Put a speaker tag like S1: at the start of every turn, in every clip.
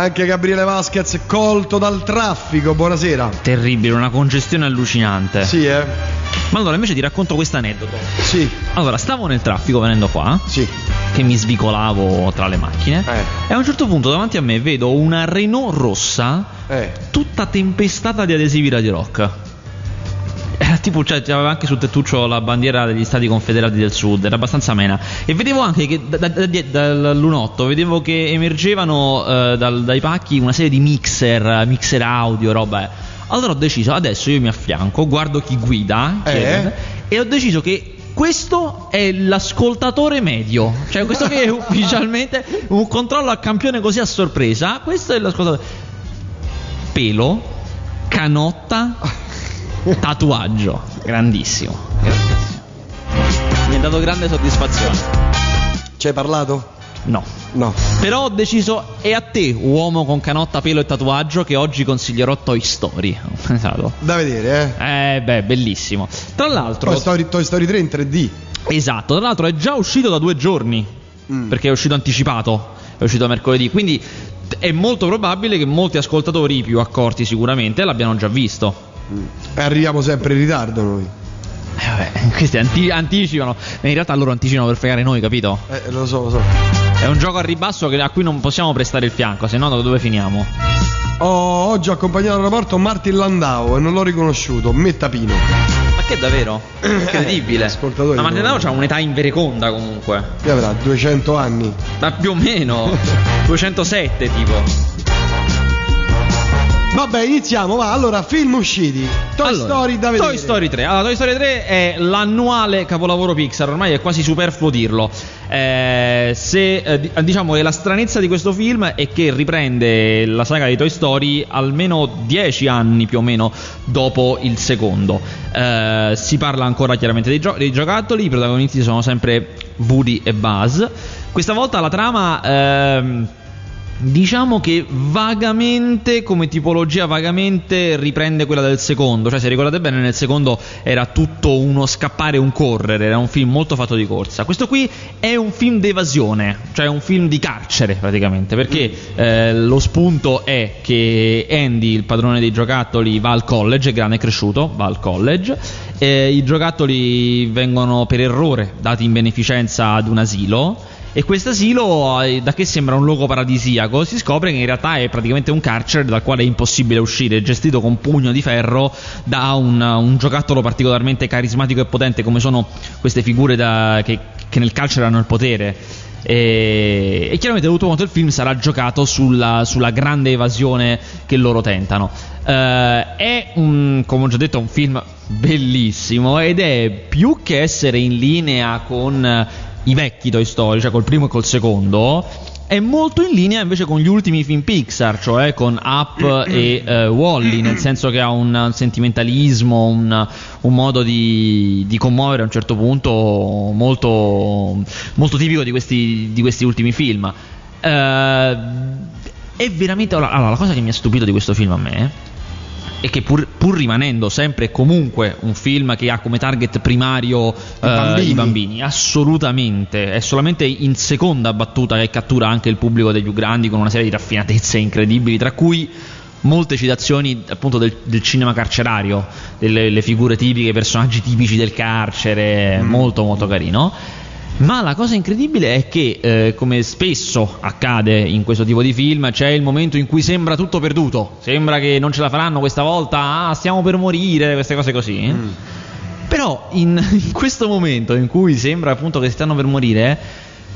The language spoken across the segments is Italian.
S1: Anche Gabriele Vasquez colto dal traffico, buonasera.
S2: Terribile, una congestione allucinante.
S1: Sì, eh?
S2: Ma allora invece ti racconto questo aneddoto.
S1: Sì.
S2: Allora, stavo nel traffico venendo qua.
S1: Sì.
S2: Che mi svicolavo tra le macchine.
S1: Eh.
S2: E a un certo punto davanti a me vedo una Renault rossa.
S1: Eh.
S2: Tutta tempestata di adesivi Radio Rock. Era tipo, cioè, aveva anche sul tettuccio la bandiera degli Stati Confederati del Sud, era abbastanza amena. E vedevo anche che da, da, da, dal lunotto, vedevo che emergevano eh, dal, dai pacchi una serie di mixer, mixer audio, roba. Allora ho deciso, adesso io mi affianco, guardo chi guida,
S1: Eh?
S2: e ho deciso che questo è l'ascoltatore medio, cioè questo che è ufficialmente un controllo a campione così a sorpresa. Questo è l'ascoltatore. Pelo, canotta, tatuaggio. Grandissimo. grandissimo. Mi ha dato grande soddisfazione.
S1: Ci hai parlato?
S2: No.
S1: No.
S2: Però ho deciso, è a te, uomo con canotta, pelo e tatuaggio, che oggi consiglierò Toy Story. Esatto.
S1: Da vedere, eh.
S2: Eh, beh, bellissimo. Tra l'altro,
S1: Toy Story, Toy Story 3 in 3D.
S2: esatto, tra l'altro è già uscito da due giorni.
S1: Mm.
S2: Perché è uscito anticipato. È uscito mercoledì. Quindi è molto probabile che molti ascoltatori più accorti sicuramente l'abbiano già visto.
S1: E arriviamo sempre in ritardo noi.
S2: Eh, vabbè, questi anti- anticipano. Ma in realtà loro anticipano per fregare noi, capito?
S1: Eh, lo so, lo so.
S2: È un gioco a ribasso a cui non possiamo prestare il fianco, se no dove finiamo?
S1: Ho oggi ho accompagnato all'aeroporto Martin Landau e non l'ho riconosciuto. Mettapino.
S2: Ma che davvero? Incredibile.
S1: Ascoltatori
S2: Ma Martin Dao ha un'età invereconda comunque.
S1: Che avrà 200 anni.
S2: Ma più o meno. 207 tipo.
S1: Vabbè, iniziamo, va. Allora, film usciti. Toy
S2: Allora,
S1: Story da vedere.
S2: Toy Story 3. Allora, Toy Story 3 è l'annuale capolavoro Pixar, ormai è quasi superfluo dirlo. Eh, se, eh, di- diciamo che la stranezza di questo film è che riprende la saga di Toy Story almeno 10 anni più o meno dopo il secondo. Eh, si parla ancora chiaramente dei, gio- dei giocattoli, i protagonisti sono sempre Woody e Buzz. Questa volta la trama... ehm, Diciamo che vagamente, come tipologia, vagamente riprende quella del secondo. Cioè, se ricordate bene, nel secondo era tutto uno scappare e un correre. Era un film molto fatto di corsa. Questo qui è un film d'evasione, cioè un film di carcere praticamente. Perché eh, lo spunto è che Andy, il padrone dei giocattoli, va al college, è grande e cresciuto, va al college. E I giocattoli vengono per errore dati in beneficenza ad un asilo. E questo asilo, eh, da che sembra un luogo paradisiaco, si scopre che in realtà è praticamente un carcere dal quale è impossibile uscire, gestito con pugno di ferro da un, un giocattolo particolarmente carismatico e potente come sono queste figure da- che, che nel carcere hanno il potere. E, e chiaramente tutto quanto il film sarà giocato sulla, sulla grande evasione che loro tentano. Eh, è un, come ho già detto, un film bellissimo ed è più che essere in linea con i vecchi Toy Story, cioè col primo e col secondo, è molto in linea invece con gli ultimi film Pixar, cioè con Up e eh, Wally, nel senso che ha un sentimentalismo, un, un modo di, di commuovere a un certo punto molto, molto tipico di questi, di questi ultimi film. Eh, è veramente. Allora, la cosa che mi ha stupito di questo film a me è che pur, pur rimanendo sempre e comunque un film che ha come target primario eh,
S1: bambini.
S2: i bambini, assolutamente, è solamente in seconda battuta che cattura anche il pubblico dei più grandi con una serie di raffinatezze incredibili, tra cui molte citazioni appunto del, del cinema carcerario, delle le figure tipiche, i personaggi tipici del carcere, molto molto carino. Ma la cosa incredibile è che, eh, come spesso accade in questo tipo di film, c'è il momento in cui sembra tutto perduto. Sembra che non ce la faranno questa volta, ah, stiamo per morire, queste cose così. Però in, in questo momento in cui sembra appunto che stanno per morire,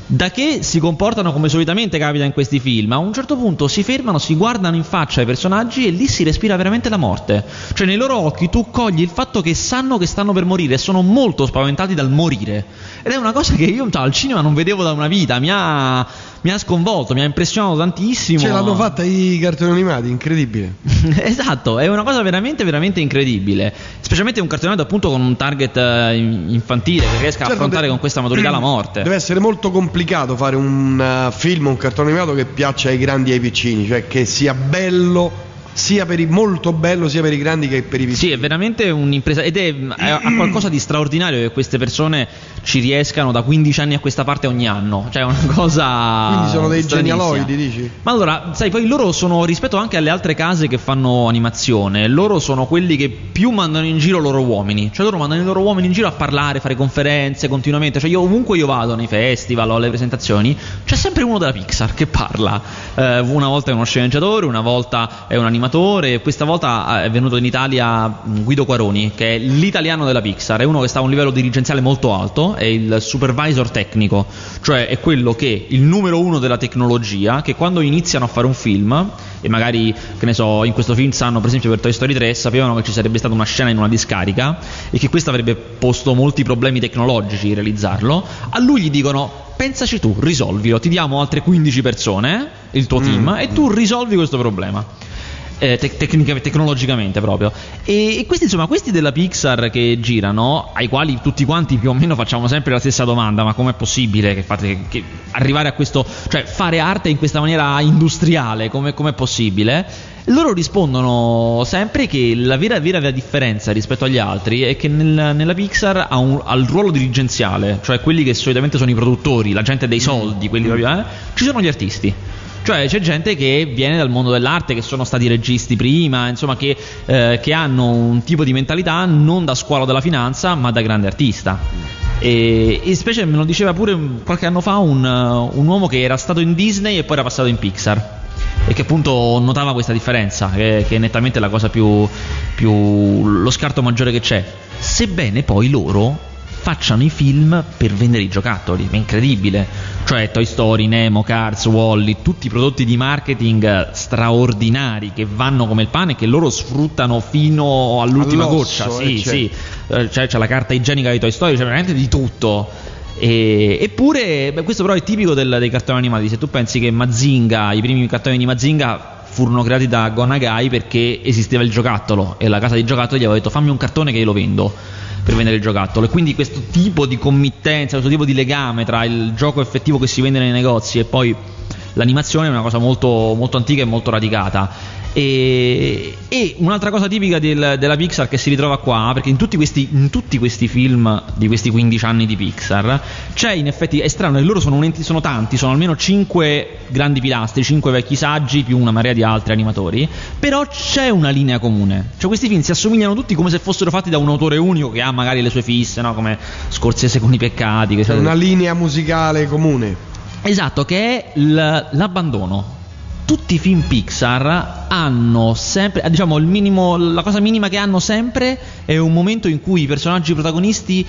S2: da che si comportano come solitamente capita in questi film, a un certo punto si fermano, si guardano in faccia ai personaggi e lì si respira veramente la morte. Cioè nei loro occhi tu cogli il fatto che sanno che stanno per morire e sono molto spaventati dal morire. Ed è una cosa che io cioè, al cinema non vedevo da una vita, mi ha, mi ha sconvolto, mi ha impressionato tantissimo.
S1: Ce l'hanno fatta i cartoni animati, incredibile.
S2: esatto, è una cosa veramente, veramente incredibile. Specialmente un cartone animato appunto con un target eh, infantile che riesca a
S1: Certo,
S2: affrontare
S1: de-
S2: con questa maturità la morte.
S1: Deve essere molto complicato fare un uh, film, un cartone animato che piaccia ai grandi e ai piccini, cioè che sia bello sia per i molto bello sia per i grandi che per i piccoli.
S2: Sì, è veramente un'impresa ed è, è- ha qualcosa di straordinario che queste persone ci riescano da 15 anni a questa parte ogni anno. Cioè, è una cosa.
S1: Quindi sono dei genialoidi, dici?
S2: Ma allora, sai, poi loro sono rispetto anche alle altre case che fanno animazione, loro sono quelli che più mandano in giro loro uomini. Cioè, loro mandano i loro uomini in giro a parlare, fare conferenze continuamente. Cioè, io ovunque io vado, nei festival o alle presentazioni, c'è sempre uno della Pixar che parla. Eh, una volta è uno sceneggiatore, una volta è un animatore. Questa volta eh, è venuto in Italia mh, Guido Quaroni, che è l'italiano della Pixar. È uno che sta a un livello dirigenziale molto alto, è il supervisor tecnico, cioè è quello che il numero uno della tecnologia, che quando iniziano a fare un film, e magari, che ne so, in questo film sanno, per esempio per Toy Story 3, sapevano che ci sarebbe stata una scena in una discarica e che questo avrebbe posto molti problemi tecnologici realizzarlo, a lui gli dicono pensaci tu, risolvilo, ti diamo altre 15 persone, il tuo team, e tu risolvi questo problema. Eh, tecnica- tecnologicamente proprio. E, e questi insomma questi della Pixar che girano ai quali tutti quanti più o meno facciamo sempre la stessa domanda ma com'è possibile che fate che- arrivare a questo cioè fare arte in questa maniera industriale come com'è possibile? Loro rispondono sempre che la vera, vera, vera differenza rispetto agli altri è che nel- nella Pixar ha, un- ha il ruolo dirigenziale, cioè quelli che solitamente sono i produttori, la gente dei soldi, quelli proprio, eh, ci sono gli artisti. Cioè c'è gente che viene dal mondo dell'arte, che sono stati registi prima, insomma che, eh, che hanno un tipo di mentalità non da squalo della finanza, ma da grande artista. E, e specie me lo diceva pure qualche anno fa un, uh, un uomo che era stato in Disney e poi era passato in Pixar e che appunto notava questa differenza, che, che è nettamente la cosa più, più lo scarto maggiore che c'è. Sebbene poi loro facciano i film per vendere i giocattoli, è incredibile. Cioè Toy Story, Nemo, Cars, Wally, tutti i prodotti di marketing straordinari che vanno come il pane e che loro sfruttano fino all'ultima
S1: All'osso,
S2: goccia.
S1: eh,
S2: Sì,
S1: certo.
S2: sì. Eh, Cioè c'è la carta igienica di Toy Story, c'è veramente di tutto. E- eppure, beh, questo però è tipico del- dei cartoni animati. Se tu pensi che Mazinga, i primi cartoni di Mazinga furono creati da Gonagai perché esisteva il giocattolo e la casa di giocattoli gli aveva detto fammi un cartone che io lo vendo per vendere il giocattolo. E quindi questo tipo di committenza, questo tipo di legame tra il gioco effettivo che si vende nei negozi e poi l'animazione è una cosa molto, molto antica e molto radicata. E, e un'altra cosa tipica del- della Pixar che si ritrova qua, perché in tutti, questi, in tutti questi film di questi 15 anni di Pixar, c'è in effetti, è strano, loro sono, enti- sono tanti, sono almeno 5 grandi pilastri, 5 vecchi saggi più una marea di altri animatori, però c'è una linea comune. Cioè questi film si assomigliano tutti come se fossero fatti da un autore unico che ha magari le sue fisse, no? come Scorsese con i peccati.
S1: C'è una linea musicale comune.
S2: Esatto, che è l'abbandono. Tutti i film Pixar hanno sempre, eh, diciamo, il minimo, la cosa minima che hanno sempre è un momento in cui i personaggi protagonisti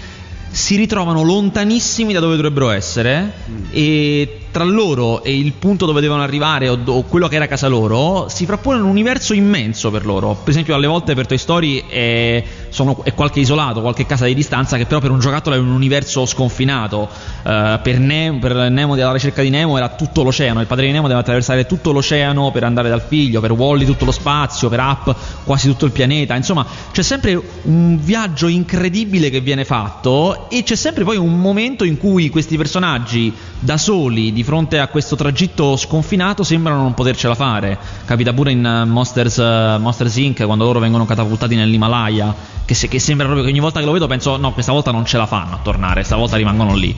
S2: si ritrovano lontanissimi da dove dovrebbero essere e tra loro e il punto dove devono arrivare o, o quello che era casa loro si frappone un universo immenso per loro. Per esempio, alle volte per Toy Story è, sono- è qualche isolato, qualche casa di distanza che però per un giocattolo è un universo sconfinato. Eh, per, Nemo, per Nemo della ricerca di Nemo era tutto l'oceano, il padre di Nemo deve attraversare tutto l'oceano per andare dal figlio, per Wally tutto lo spazio, per Up quasi tutto il pianeta. Insomma, c'è sempre un viaggio incredibile che viene fatto e c'è sempre poi un momento in cui questi personaggi da soli di fronte a questo tragitto sconfinato sembrano non potercela fare. Capita pure in eh, Monsters, eh, Monsters Inc. quando loro vengono catapultati nell'Himalaya, che, se- che sembra proprio che ogni volta che lo vedo penso no, questa volta non ce la fanno a tornare, stavolta rimangono lì.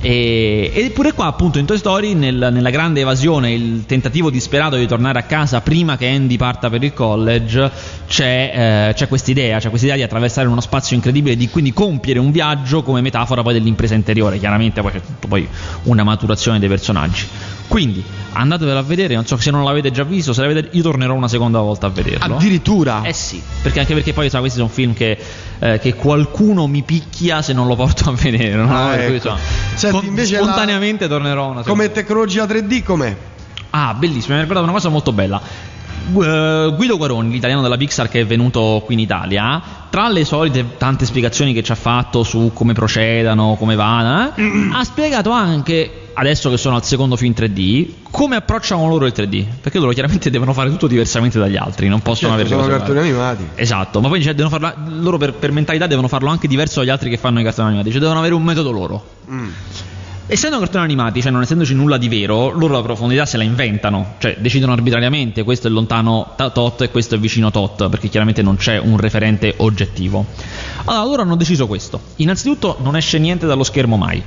S2: E, eppure qua appunto in Toy Story nel- nella grande evasione il tentativo disperato di tornare a casa prima che Andy parta per il college c'è, eh, c'è quest'idea c'è quest'idea di attraversare uno spazio incredibile di quindi compiere un viaggio come metafora poi dell'impresa interiore chiaramente poi c'è tutto poi una maturazione dei personaggi quindi andatevelo a vedere non so se non l'avete già visto se l'avete io tornerò una seconda volta a vederlo
S1: Addirittura.
S2: eh sì, perché anche perché poi sa, questi sono film che, eh, che qualcuno mi picchia se non lo porto a vedere. no?
S1: Ah,
S2: Per cui,
S1: ecco.
S2: insomma,
S1: Senti, invece la-
S2: spontaneamente tornerò una seconda
S1: Come tecnologia 3D com'è?
S2: Ah, bellissimo, mi ha ricordato una cosa molto bella. Eh, Guido Guaroni, l'italiano della Pixar che è venuto qui in Italia, tra le solite tante spiegazioni che ci ha fatto su come procedano, come vanno, eh, ha spiegato anche, adesso che sono al secondo film 3D, come approcciano loro il 3D. Perché loro chiaramente devono fare tutto diversamente dagli altri, non possono
S1: Certo,
S2: avere
S1: sono cartoni animati.
S2: Esatto, ma poi devono farlo, loro per, per mentalità devono farlo anche diverso dagli altri che fanno i cartoni animati, cioè devono avere un metodo loro.
S1: Mm.
S2: Essendo cartoni animati, cioè non essendoci nulla di vero, loro la profondità se la inventano, cioè decidono arbitrariamente questo è lontano tot e questo è vicino tot, perché chiaramente non c'è un referente oggettivo. Allora, loro hanno deciso questo. Innanzitutto non esce niente dallo schermo mai,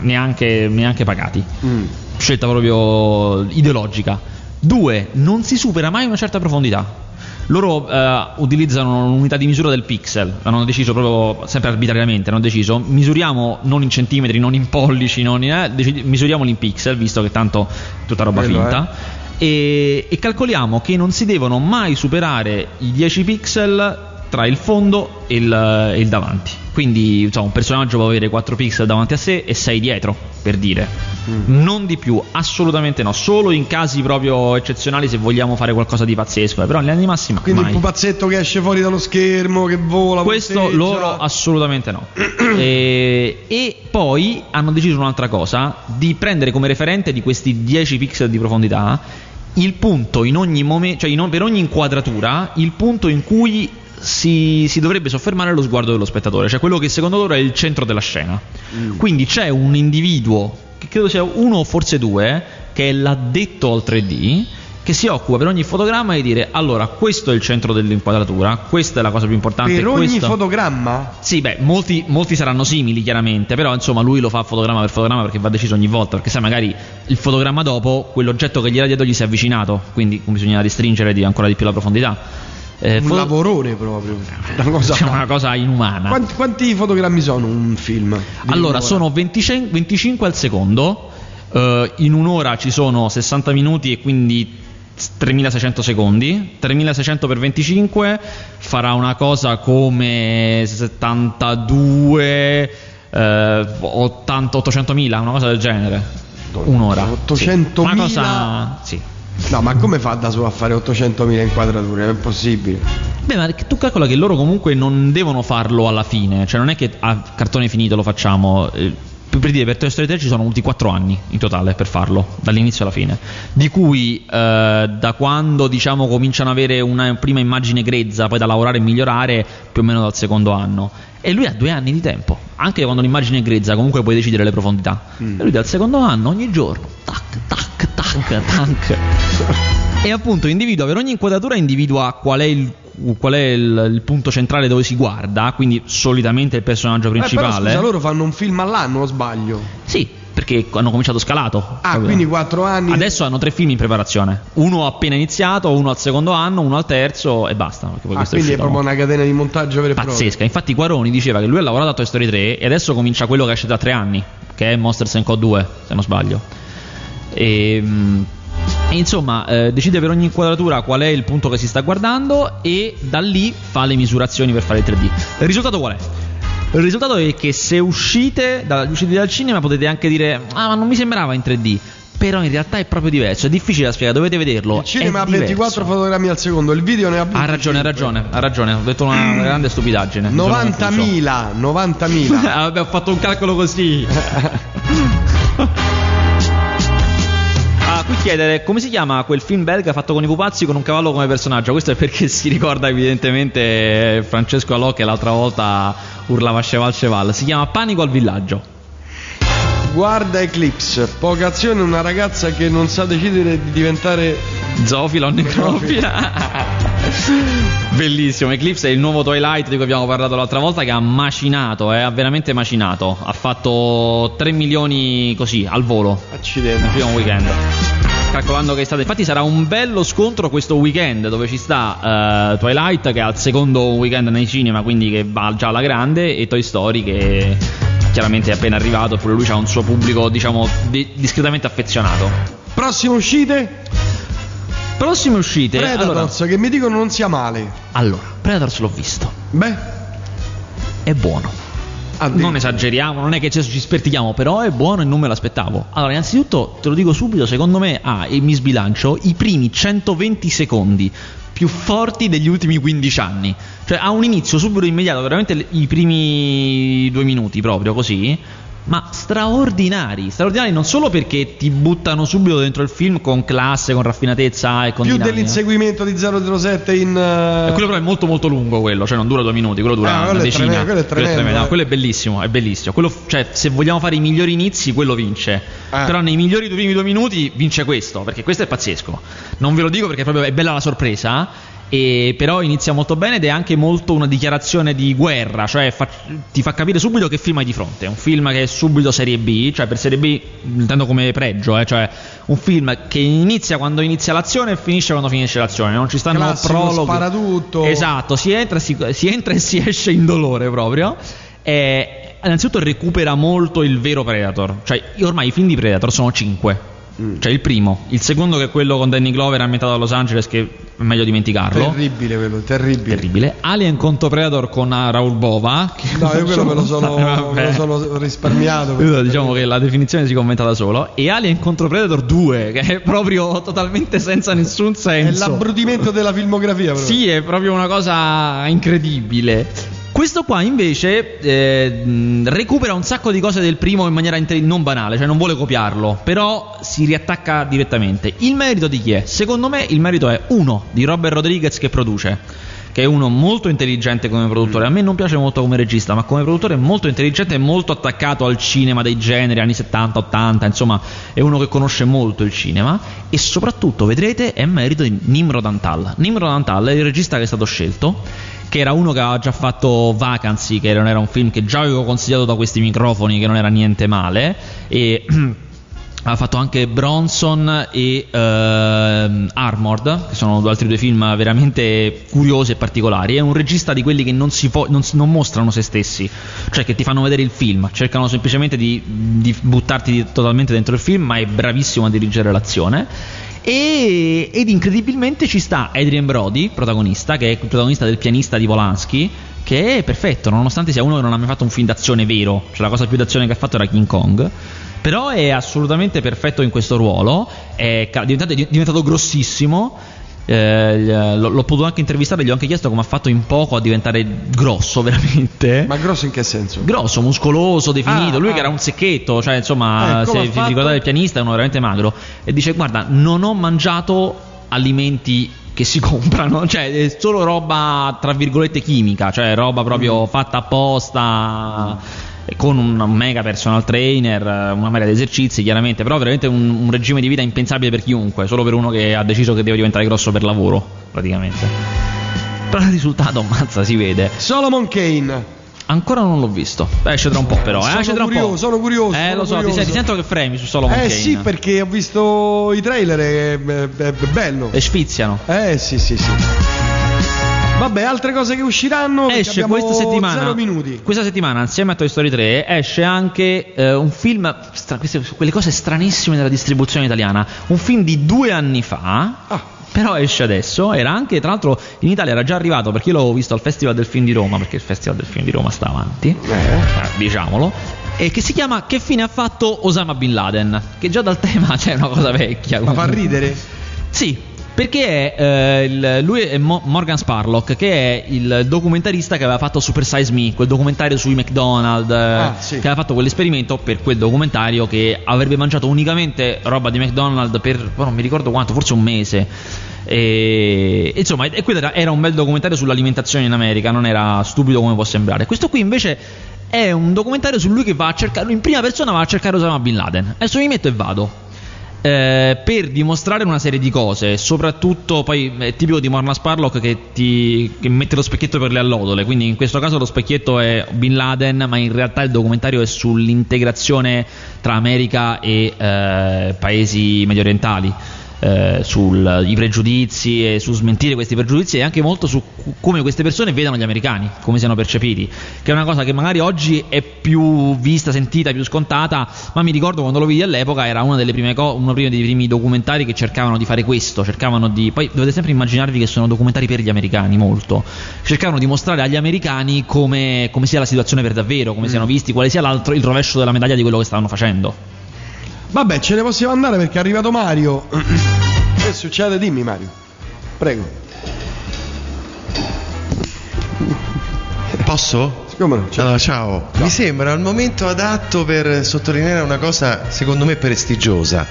S2: neanche, neanche pagati. Mm. Scelta proprio ideologica. Due, non si supera mai una certa profondità. Loro eh, utilizzano un'unità di misura del pixel, hanno deciso proprio sempre arbitrariamente, hanno deciso misuriamo non in centimetri, non in pollici, non in, eh, decidi, misuriamoli in pixel, visto che tanto è tutta roba Bello, finta. Eh. E, e calcoliamo che non si devono mai superare i 10 pixel tra il fondo e il, e il davanti. Quindi insomma, un personaggio può avere 4 pixel davanti a sé e 6 dietro, per dire. Mm. Non di più, assolutamente no. Solo in casi proprio eccezionali se vogliamo fare qualcosa di pazzesco. Eh, però in linea di massima.
S1: Quindi
S2: mai.
S1: il pupazzetto che esce fuori dallo schermo, che vola.
S2: Questo
S1: posteggia.
S2: loro assolutamente no. e, e poi hanno deciso un'altra cosa: di prendere come referente di questi 10 pixel di profondità il punto in ogni momento, cioè in, per ogni inquadratura, il punto in cui si, si, dovrebbe soffermare lo sguardo dello spettatore, cioè quello che secondo loro è il centro della scena. Mm. Quindi c'è un individuo, che credo sia uno o forse due, che è l'addetto al 3D, che si occupa per ogni fotogramma di dire allora questo è il centro dell'inquadratura, questa è la cosa più importante.
S1: Per
S2: ogni
S1: questo... fotogramma?
S2: Sì, beh, molti, molti, saranno simili chiaramente, però insomma lui lo fa fotogramma per fotogramma perché va deciso ogni volta, perché sai magari il fotogramma dopo, quell'oggetto che gli era dietro gli si è avvicinato, quindi bisogna restringere di ancora di più la profondità.
S1: Eh, un fo- lavorone proprio.
S2: Una cosa, cioè una cosa inumana.
S1: Quanti, quanti, fotogrammi sono un film?
S2: Allora, sono 25, 25 al secondo. Uh, in un'ora ci sono 60 minuti e quindi 3600 secondi. 3600 per 25 farà una cosa come 72. Uh, 80, 800.000, una cosa del genere. Un'ora.
S1: 800.000. Sì.
S2: Una cosa. Sì.
S1: No, ma come fa da solo a fare 800.000 inquadrature? È impossibile.
S2: Beh, ma tu calcola che loro comunque non devono farlo alla fine, cioè non è che a cartone finito lo facciamo. Eh, per dire, per Toy Story 3 ci sono avuti 4 anni in totale per farlo, dall'inizio alla fine. Di cui eh, da quando diciamo cominciano ad avere una prima immagine grezza, poi da lavorare e migliorare, più o meno dal secondo anno. E lui ha due anni di tempo, anche quando l'immagine è grezza, comunque puoi decidere le profondità. Mm. E lui dal secondo anno, ogni giorno, tac, tac, tac, tac. e appunto individua, per ogni inquadratura individua qual è il qual è il, il, punto centrale dove si guarda, quindi solitamente il personaggio principale. Eh, però,
S1: scusa, loro fanno un film all'anno o sbaglio?
S2: Sì, perché hanno cominciato scalato.
S1: Ah, quindi quattro anni.
S2: Adesso hanno tre film in preparazione. Uno appena iniziato, uno al secondo anno, uno al terzo e basta.
S1: ah, quindi è, è proprio una catena di montaggio vera e
S2: propria. Pazzesca. Infatti Quaroni diceva che lui ha lavorato a Toy Story 3 e adesso comincia quello che esce da tre anni, che è Monsters Co 2, se non sbaglio. E, ehm, insomma, eh, decide per ogni inquadratura qual è il punto che si sta guardando e da lì fa le misurazioni per fare il 3D. Il risultato qual è? Il risultato è che se uscite, da, uscite dal cinema potete anche dire ah ma non mi sembrava in 3D però in realtà è proprio diverso, è difficile da spiegare, dovete vederlo.
S1: Il cinema ha 24 fotogrammi al secondo, il video ne ha 25.
S2: Ha ragione, ha ragione, ha ragione, ho detto una grande stupidaggine.
S1: 90.000, 90.000.
S2: ah, vabbè, ho fatto un calcolo così. qui chiedere come si chiama quel film belga fatto con i pupazzi con un cavallo come personaggio. Questo è perché si ricorda evidentemente Francesco Alò che l'altra volta urlava Cheval Cheval. Si chiama Panico al villaggio.
S1: Guarda Eclipse, poca azione, una ragazza che non sa decidere di diventare
S2: zoofila o necrofila. Bellissimo, Eclipse è il nuovo Twilight di cui abbiamo parlato l'altra volta che ha macinato, eh, ha veramente macinato. Ha fatto 3 milioni così al volo.
S1: Accidenti.
S2: Nel primo weekend calcolando che è stato. Infatti, sarà un bello scontro questo weekend dove ci sta uh, Twilight che ha il secondo weekend nei cinema, quindi che va già alla grande, e Toy Story che chiaramente è appena arrivato, eppure lui ha un suo pubblico, diciamo, di- discretamente affezionato.
S1: Prossime uscite?
S2: Prossime uscite.
S1: Predators, allora, che mi dicono non sia male.
S2: Allora, Predators l'ho visto.
S1: Beh,
S2: è buono. Addio. Non esageriamo, non è che ci spertichiamo, però è buono e non me l'aspettavo. Allora, innanzitutto, te lo dico subito, secondo me ha, e mi sbilancio, i primi 120 secondi più forti degli ultimi 15 anni. Cioè ha un inizio subito immediato, veramente i primi due minuti proprio così ma straordinari, straordinari non solo perché ti buttano subito dentro il film con classe, con raffinatezza e con
S1: Più
S2: dinamica.
S1: dell'inseguimento di 007 in...
S2: E quello però è molto molto lungo quello, cioè non dura due minuti, quello dura
S1: Ah,
S2: una
S1: quello è
S2: decina.
S1: tremendo, quello è tremendo, eh.
S2: quello è bellissimo, è bellissimo. Quello, cioè, se vogliamo fare i migliori inizi, quello vince.
S1: Ah.
S2: Però nei migliori due primi due minuti vince questo, perché questo è pazzesco. Non ve lo dico perché proprio è bella la sorpresa. E però inizia molto bene ed è anche molto una dichiarazione di guerra, cioè fa- ti fa capire subito che film hai di fronte. Un film che è subito serie B, cioè per serie B intendo come pregio, eh, cioè un film che inizia quando inizia l'azione e finisce quando finisce l'azione. Non ci stanno
S1: Classico,
S2: prologhi.
S1: spara tutto.
S2: Esatto, si entra, si, si entra e si esce in dolore proprio. E, innanzitutto recupera molto il vero Predator. Cioè, ormai i film di Predator sono 5.
S1: Mm.
S2: Cioè il primo, il secondo che è quello con Danny Glover ambientato a Los Angeles che è meglio dimenticarlo.
S1: Terribile quello, terribile.
S2: Terribile. Alien contro Predator con uh, Raul Bova. che
S1: No, io quello me lo sono,
S2: Eh,
S1: me lo sono risparmiato.
S2: Quello, diciamo che la definizione si commenta da solo. E Alien contro Predator 2, che è proprio totalmente senza nessun
S1: È
S2: senso.
S1: l'abbrutimento della filmografia. proprio.
S2: Sì, è proprio una cosa incredibile. Questo qua invece eh, recupera un sacco di cose del primo in maniera inte- non banale, cioè non vuole copiarlo, però si riattacca direttamente. Il merito di chi è? Secondo me il merito è uno di Robert Rodriguez che produce, che è uno molto intelligente come produttore. A me non piace molto come regista, ma come produttore è molto intelligente e molto attaccato al cinema dei generi anni 70, 80, insomma, è uno che conosce molto il cinema e soprattutto vedrete è merito di Nimrod Antal. Nimrod Antal è il regista che è stato scelto che era uno che aveva già fatto Vacancy, che non era un film che già avevo consigliato da questi microfoni, che non era niente male, e ha fatto anche Bronson e ehm, Armored, che sono altri due film veramente curiosi e particolari. È un regista di quelli che non, fo- non, non mostrano se stessi, cioè che ti fanno vedere il film, cercano semplicemente di, di buttarti totalmente dentro il film, ma è bravissimo a dirigere l'azione. E, ed incredibilmente ci sta Adrian Brody, protagonista, che è il protagonista del pianista di Polanski, che è perfetto, nonostante sia uno che non ha mai fatto un film d'azione vero, cioè la cosa più d'azione che ha fatto era King Kong. Però è assolutamente perfetto in questo ruolo, è diventato, è diventato grossissimo. Eh, l- l'ho potuto anche intervistare, gli ho anche chiesto come ha fatto in poco a diventare grosso, veramente.
S1: Ma grosso in che senso?
S2: Grosso, muscoloso, definito.
S1: Ah,
S2: Lui
S1: ah.
S2: che era un secchetto, cioè insomma,
S1: Eh,
S2: se vi ricordate il pianista, è uno veramente magro. E dice: Guarda, non ho mangiato alimenti che si comprano, cioè è solo roba tra virgolette chimica, cioè roba proprio
S1: Mm.
S2: fatta apposta. eh, Con un mega personal trainer, eh, una marea di esercizi, chiaramente, però veramente un, un regime di vita impensabile per chiunque, solo per uno che ha deciso che deve diventare grosso per lavoro, praticamente. Però il risultato, ammazza, si vede.
S1: Solomon Kane.
S2: Ancora non l'ho visto. Esce tra un po', però. Eh,
S1: Sono
S2: esce tra un
S1: curioso,
S2: po'.
S1: sono curioso,
S2: Eh,
S1: sono
S2: lo so, ti,
S1: curioso.
S2: sei- ti sento che fremi su Solomon
S1: Eh
S2: Kane.
S1: sì, perché ho visto i trailer è, è- è bello.
S2: E sfiziano.
S1: Eh sì, sì, sì. Vabbè, altre cose che usciranno.
S2: Esce questa settimana. Questa settimana, insieme a Toy Story 3, esce anche eh, un film. stra- queste, quelle cose stranissime della distribuzione italiana. Un film di due anni fa.
S1: Ah.
S2: Però esce adesso, era anche, tra l'altro in Italia era già arrivato perché io l'avevo visto al Festival del Film di Roma, perché il Festival del Film di Roma sta avanti,
S1: Eh.
S2: eh, diciamolo, e che si chiama Che fine ha fatto Osama Bin Laden? Che già dal tema c'è una cosa vecchia.
S1: Ma fa ridere?
S2: Sì, perché è, eh, il- lui è Mo- Morgan Sparlock, che è il documentarista che aveva fatto Super Size Me, quel documentario sui McDonald's, eh,
S1: Ah, sì.
S2: che aveva fatto quell'esperimento per quel documentario che avrebbe mangiato unicamente roba di McDonald's per, oh, non mi ricordo quanto, forse un mese. E, insomma, e quello era, era un bel documentario sull'alimentazione in America, non era stupido come può sembrare. Questo qui invece è un documentario su lui che va a cercare, in prima persona va a cercare Osama Bin Laden. Adesso mi metto e vado. Eh, per dimostrare una serie di cose, soprattutto poi è tipico di Morna Sparlock che, ti, che mette lo specchietto per le allodole, quindi in questo caso lo specchietto è Bin Laden, ma in realtà il documentario è sull'integrazione tra America e eh, paesi medio orientali. Eh, sui pregiudizi e su smentire questi pregiudizi e anche molto su come queste persone vedono gli americani, come siano percepiti, che è una cosa che magari oggi è più vista, sentita, più scontata, ma mi ricordo quando lo vidi all'epoca era una delle prime co- uno dei primi documentari che cercavano di fare questo, cercavano di poi dovete sempre immaginarvi che sono documentari per gli americani molto. Cercavano di mostrare agli americani come, come sia la situazione per davvero, come siano visti, quale sia l'altro, il rovescio della medaglia di quello che stavano facendo.
S1: Vabbè, ce ne possiamo andare perché è arrivato Mario. che succede? Dimmi Mario. Prego.
S3: Posso?
S1: Come no? Ciao.
S3: Allora, ciao. Mi sembra il momento adatto per sottolineare una cosa secondo me prestigiosa.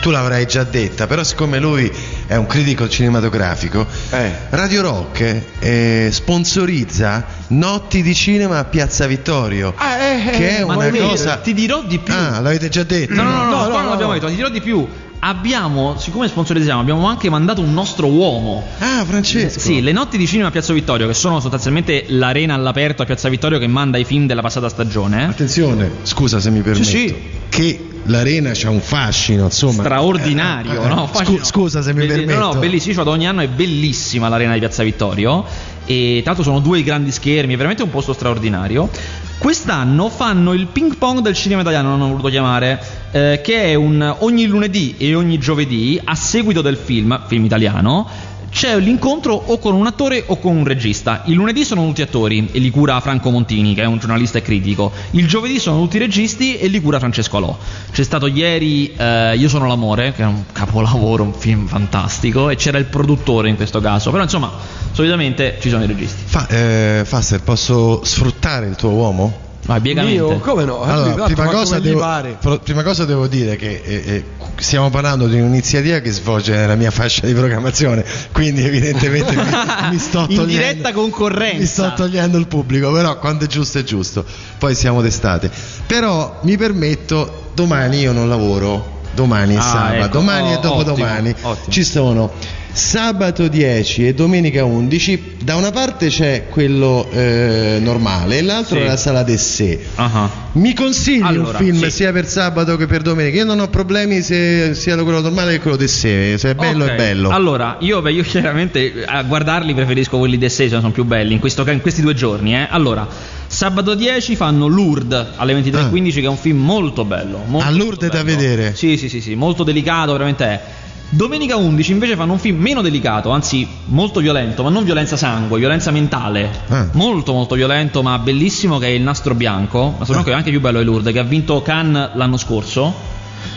S3: Tu l'avrai già detta, però siccome lui è un critico cinematografico,
S1: Eh.
S3: Radio Rock eh, sponsorizza Notti di cinema a Piazza Vittorio.
S1: Ah, eh, eh,
S3: che è
S2: Ma
S3: una
S2: vero,
S3: cosa.
S2: ti dirò di più.
S3: Ah, l'avete già detto?
S2: No, no, no, no,
S1: No, no,
S2: non
S1: no,
S2: l'abbiamo
S1: no.
S2: detto, ti dirò di più. Abbiamo, siccome sponsorizziamo, abbiamo anche mandato un nostro uomo.
S3: Ah, Francesco.
S2: Sì, le notti di cinema a Piazza Vittorio, che sono sostanzialmente l'arena all'aperto a Piazza Vittorio che manda i film della passata stagione.
S3: Attenzione, scusa se mi permetto.
S2: sì.
S3: Che l'arena c'ha un fascino, insomma.
S2: straordinario,
S3: Eh, eh,
S2: no?
S3: scu-
S2: Fascino.
S3: scusa se mi
S2: Belli-
S3: permetto.
S2: No, no, bellissimo, io vado ogni anno, è bellissima l'arena di Piazza Vittorio e l'altro sono due grandi schermi, è veramente un posto straordinario. Quest'anno fanno il ping pong del cinema italiano, non ho voluto chiamare, eh, che è un ogni lunedì e ogni giovedì, a seguito del film, film italiano, c'è l'incontro o con un attore o con un regista. Il lunedì sono tutti attori e li cura Franco Montini, che è un giornalista e critico. Il giovedì sono tutti registi e li cura Francesco Alò. C'è stato ieri eh, Io sono l'amore, che è un capolavoro, un film fantastico, e c'era il produttore in questo caso. Però insomma, solitamente ci sono i registi.
S3: Fa, eh, Faster, posso sfruttare il tuo uomo?
S2: Biegamente.
S1: Io, come no?
S3: Allora,
S1: Tanto,
S3: prima
S1: ma
S3: cosa, devo, prima cosa devo dire che eh, eh, stiamo parlando di un'iniziativa che svolge nella mia fascia di programmazione, quindi evidentemente mi, mi sto
S2: In
S3: togliendo
S2: diretta concorrenza.
S3: Mi sto togliendo il pubblico, però quando è giusto è giusto. Poi siamo d'estate. Però mi permetto, domani io non lavoro, domani è
S2: Ah,
S3: sabato,
S2: ecco.
S3: domani
S2: Oh,
S3: e dopodomani
S2: ottimo, ottimo.
S3: ci sono sabato 10 e domenica 11. Da una parte c'è quello eh, normale e l'altro
S2: Sì.
S3: è la sala d'essè.
S2: Ah ah.
S3: Mi consigli
S2: Allora,
S3: un film
S2: sì.
S3: sia per sabato che per domenica? Io non ho problemi se sia quello normale che quello di sé. Se è bello
S2: Ok.
S3: è bello.
S2: Allora, io, beh, io chiaramente a guardarli preferisco quelli del 6, sono più belli in, questo in questi due giorni. Eh. Allora, sabato 10 fanno Lourdes alle 23.15, che è un film molto bello. Molto,
S3: Ah,
S2: molto
S3: Lourdes da
S2: bello.
S3: vedere.
S2: Sì, sì, sì, sì, molto delicato, veramente è. Domenica 11 invece fanno un film meno delicato, anzi molto violento, ma non violenza sangue, violenza mentale.
S3: Ah.
S2: Molto molto violento, ma bellissimo che è Il nastro bianco. Il nastro bianco è anche più bello di Lourdes, che ha vinto Cannes l'anno scorso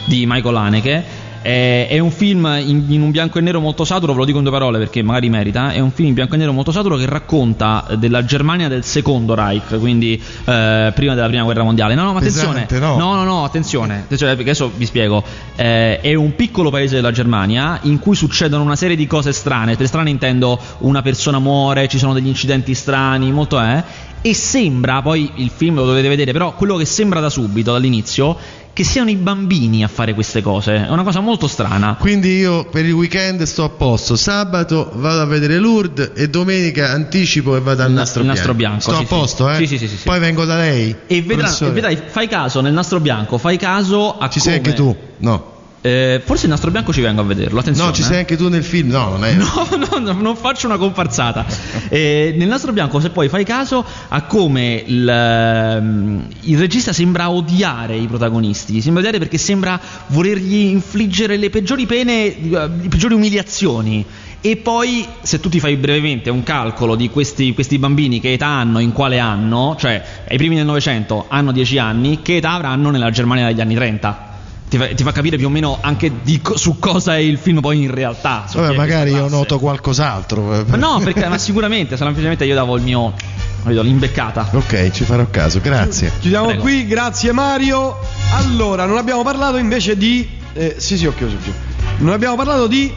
S2: di Michael Haneke. È, è un film in, in un bianco e nero molto saturo, ve lo dico in due parole perché magari merita. È un film in bianco e nero molto saturo che racconta della Germania del secondo Reich, quindi eh, prima della prima guerra mondiale. No, no, ma attenzione,
S3: Pesante, no?
S2: no, no, no, attenzione, attenzione, perché adesso vi spiego. Eh, è un piccolo paese della Germania in cui succedono una serie di cose strane. Per strane intendo una persona muore, ci sono degli incidenti strani, molto è. E sembra, poi il film lo dovete vedere, però quello che sembra da subito, dall'inizio, che siano i bambini a fare queste cose. È una cosa molto strana.
S3: Quindi io per il weekend sto a posto. Sabato vado a vedere Lourdes e domenica anticipo e vado al nastro,
S2: nastro bianco,
S3: Sto
S2: sì,
S3: a
S2: sì.
S3: posto, eh?
S2: Sì, sì, sì, sì, sì.
S3: Poi vengo da lei.
S2: E, vedrà- e vedrai, fai caso nel nastro bianco, fai caso a
S3: Ci sei
S2: come-
S3: anche tu? No.
S2: Eh, forse il nastro bianto ci vengo a vederlo. Attenzione.
S3: No, ci
S2: eh.
S3: sei anche tu nel film. No, non è.
S2: No, no, no, non faccio una comparsata. Eh, nel nastro bianco, se poi fai caso a come il, ehm, il regista sembra odiare i protagonisti, sembra odiare perché sembra volergli infliggere le peggiori pene, eh, le peggiori umiliazioni. E poi, se tu ti fai brevemente un calcolo di questi, questi bambini, che età hanno, in quale anno, cioè ai primi del Novecento hanno 10 anni, che età avranno nella Germania degli anni 30? Ti fa, ti fa capire più o meno anche di co- su cosa è il film poi in realtà.
S3: Vabbè, magari io noto qualcos'altro.
S2: Ma no, perché, ma sicuramente, semplicemente io davo il mio. capito, l'imbeccata.
S3: Ok, ci farò caso, grazie.
S1: Chiudiamo
S2: Prego.
S1: qui, grazie Mario. Allora, non abbiamo parlato invece di. eh, sì, sì, ho chiuso più. Non abbiamo parlato di.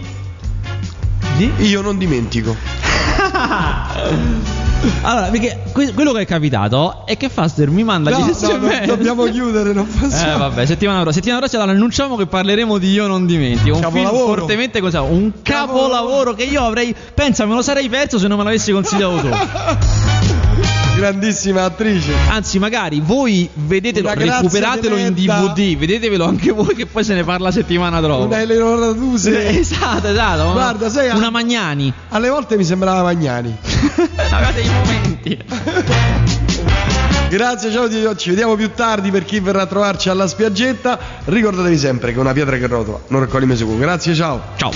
S2: Di?
S1: Io non dimentico.
S2: Allora, perché que- quello che è capitato è che Faster mi manda
S1: No, no, no, dobbiamo chiudere, non
S2: Eh
S1: possiamo.
S2: vabbè, settimana prossima, settimana prossima annunciamo che parleremo di Io non dimentico. Un
S1: Capolavoro.
S2: film fortemente cosa? Un capolavoro,
S1: Capolavoro.
S2: che io avrei. Pensa, me lo sarei perso se non me l'avessi consigliato tu.
S1: Grandissima attrice.
S2: Anzi, magari voi vedetelo,
S1: Una
S2: recuperatelo in. DVD, vedetevelo anche voi che poi se ne parla settimana dopo.
S1: Una Eleonora
S2: Eh,
S1: Duse.
S2: Esatto, esatto.
S1: Guarda, sai,
S2: una Magnani.
S1: Alle volte mi sembrava Magnani.
S2: Avete i momenti.
S1: Grazie, ciao, ci vediamo più tardi per chi verrà a trovarci alla spiaggetta. Ricordatevi sempre che una pietra che rotola non raccoglie mai sicuro. Grazie, ciao.
S2: Ciao.